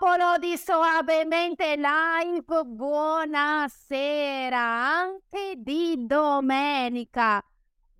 Popolo di Soavemente Live, buonasera, anche di domenica.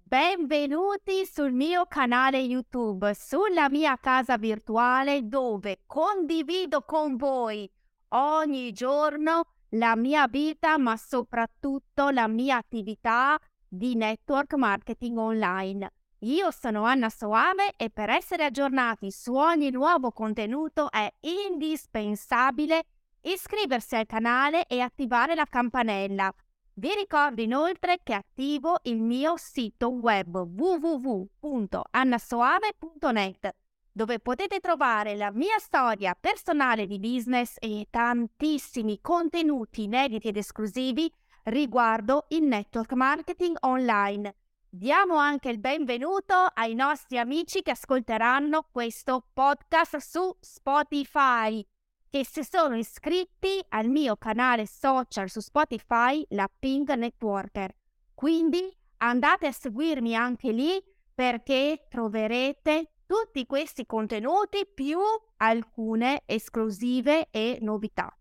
Benvenuti sul mio canale YouTube, sulla mia casa virtuale dove condivido con voi ogni giorno la mia vita, ma soprattutto la mia attività di network marketing online. Io sono Anna Soave e per essere aggiornati su ogni nuovo contenuto è indispensabile iscriversi al canale e attivare la campanella. Vi ricordo inoltre che attivo il mio sito web www.annasoave.net dove potete trovare la mia storia personale di business e tantissimi contenuti inediti ed esclusivi riguardo il network marketing online Diamo anche il benvenuto ai nostri amici che ascolteranno questo podcast su Spotify, che si sono iscritti al mio canale social su Spotify, la Ping Networker. Quindi andate a seguirmi anche lì perché troverete tutti questi contenuti più alcune esclusive e novità.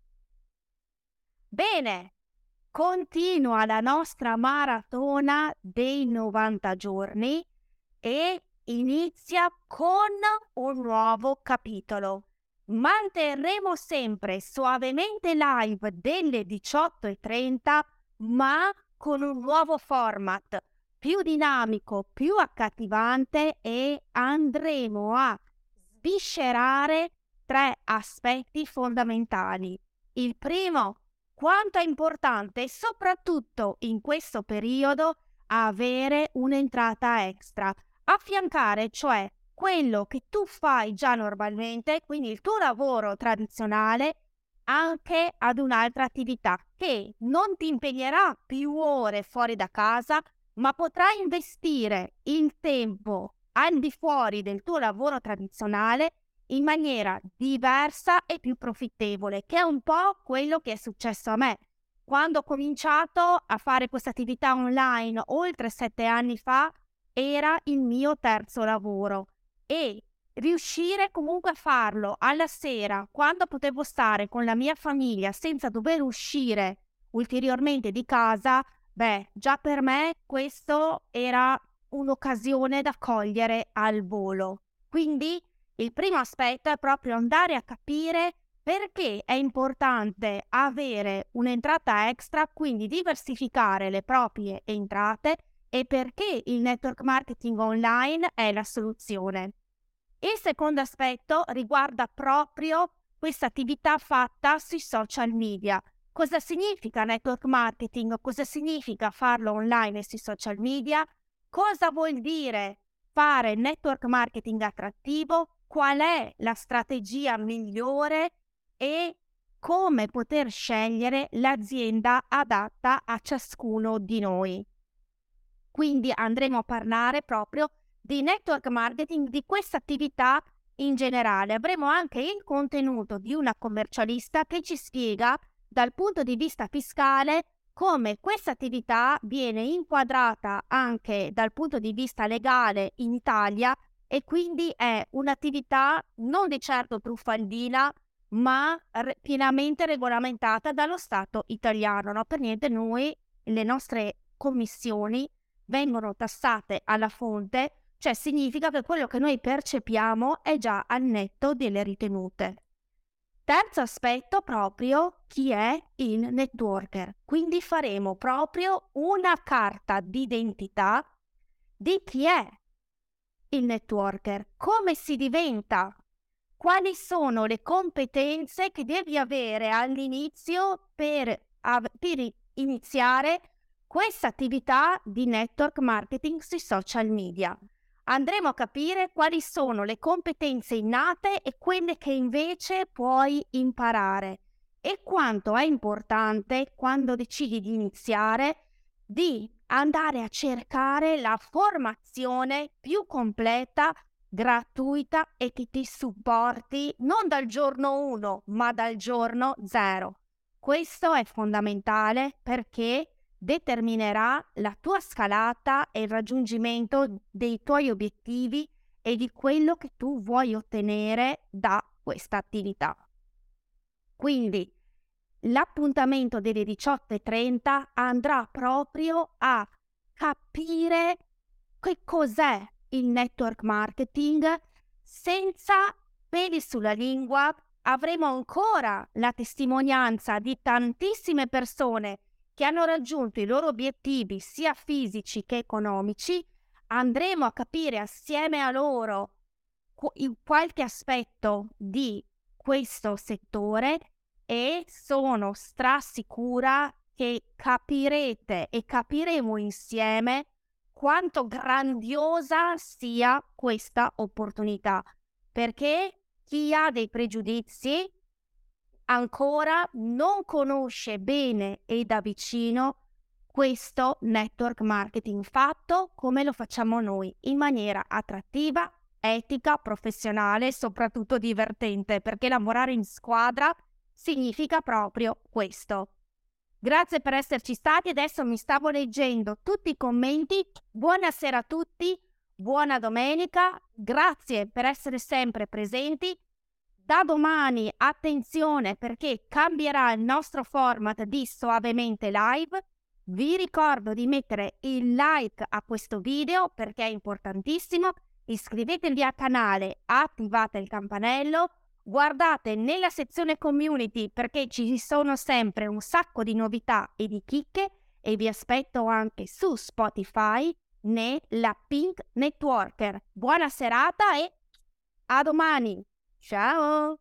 Bene, continua la nostra maratona dei 90 giorni e inizia con un nuovo capitolo. Manterremo sempre suavemente live delle 18.30 ma con un nuovo format più dinamico, più accattivante e andremo a sviscerare tre aspetti fondamentali. Il primo quanto è importante, soprattutto in questo periodo, avere un'entrata extra, affiancare cioè quello che tu fai già normalmente, quindi il tuo lavoro tradizionale, anche ad un'altra attività che non ti impegnerà più ore fuori da casa, ma potrai investire il tempo al di fuori del tuo lavoro tradizionale in maniera diversa e più profittevole, che è un po' quello che è successo a me. Quando ho cominciato a fare questa attività online oltre sette anni fa, era il mio terzo lavoro e riuscire comunque a farlo alla sera, quando potevo stare con la mia famiglia senza dover uscire ulteriormente di casa, beh, già per me questo era un'occasione da cogliere al volo. Quindi il primo aspetto è proprio andare a capire perché è importante avere un'entrata extra, quindi diversificare le proprie entrate e perché il network marketing online è la soluzione. Il secondo aspetto riguarda proprio questa attività fatta sui social media. Cosa significa network marketing? Cosa significa farlo online e sui social media? Cosa vuol dire fare network marketing attrattivo? Qual è la strategia migliore e come poter scegliere l'azienda adatta a ciascuno di noi. Quindi andremo a parlare proprio di network marketing, di questa attività in generale. Avremo anche il contenuto di una commercialista che ci spiega dal punto di vista fiscale come questa attività viene inquadrata anche dal punto di vista legale in Italia e quindi è un'attività non di certo truffaldina, ma re- pienamente regolamentata dallo Stato italiano. No? Per niente noi, le nostre commissioni vengono tassate alla fonte, cioè significa che quello che noi percepiamo è già al netto delle ritenute. Terzo aspetto proprio chi è il networker. Quindi faremo proprio una carta d'identità di chi è il networker, come si diventa, quali sono le competenze che devi avere all'inizio per, per iniziare questa attività di network marketing sui social media. Andremo a capire quali sono le competenze innate e quelle che invece puoi imparare. E quanto è importante quando decidi di iniziare di andare a cercare la formazione più completa, gratuita e che ti supporti non dal giorno 1 ma dal giorno 0. Questo è fondamentale perché determinerà la tua scalata e il raggiungimento dei tuoi obiettivi e di quello che tu vuoi ottenere da questa attività. Quindi l'appuntamento delle 18.30 andrà proprio a capire che cos'è il network marketing senza peli sulla lingua. Avremo ancora la testimonianza di tantissime persone che hanno raggiunto i loro obiettivi sia fisici che economici. Andremo a capire assieme a loro qualche aspetto di questo settore e sono strasicura che capirete e capiremo insieme quanto grandiosa sia questa opportunità, perché chi ha dei pregiudizi ancora non conosce bene e da vicino questo network marketing fatto come lo facciamo noi, in maniera attrattiva, etica, professionale e soprattutto divertente, perché lavorare in squadra significa proprio questo. Grazie per esserci stati, adesso mi stavo leggendo tutti i commenti. Buonasera a tutti, buona domenica, grazie per essere sempre presenti. Da domani attenzione perché cambierà il nostro format di Soavemente Live. Vi ricordo di mettere il like a questo video perché è importantissimo. Iscrivetevi al canale, attivate il campanello guardate nella sezione community perché ci sono sempre un sacco di novità e di chicche e vi aspetto anche su Spotify nella Pink Networker. Buona serata e a domani. Ciao!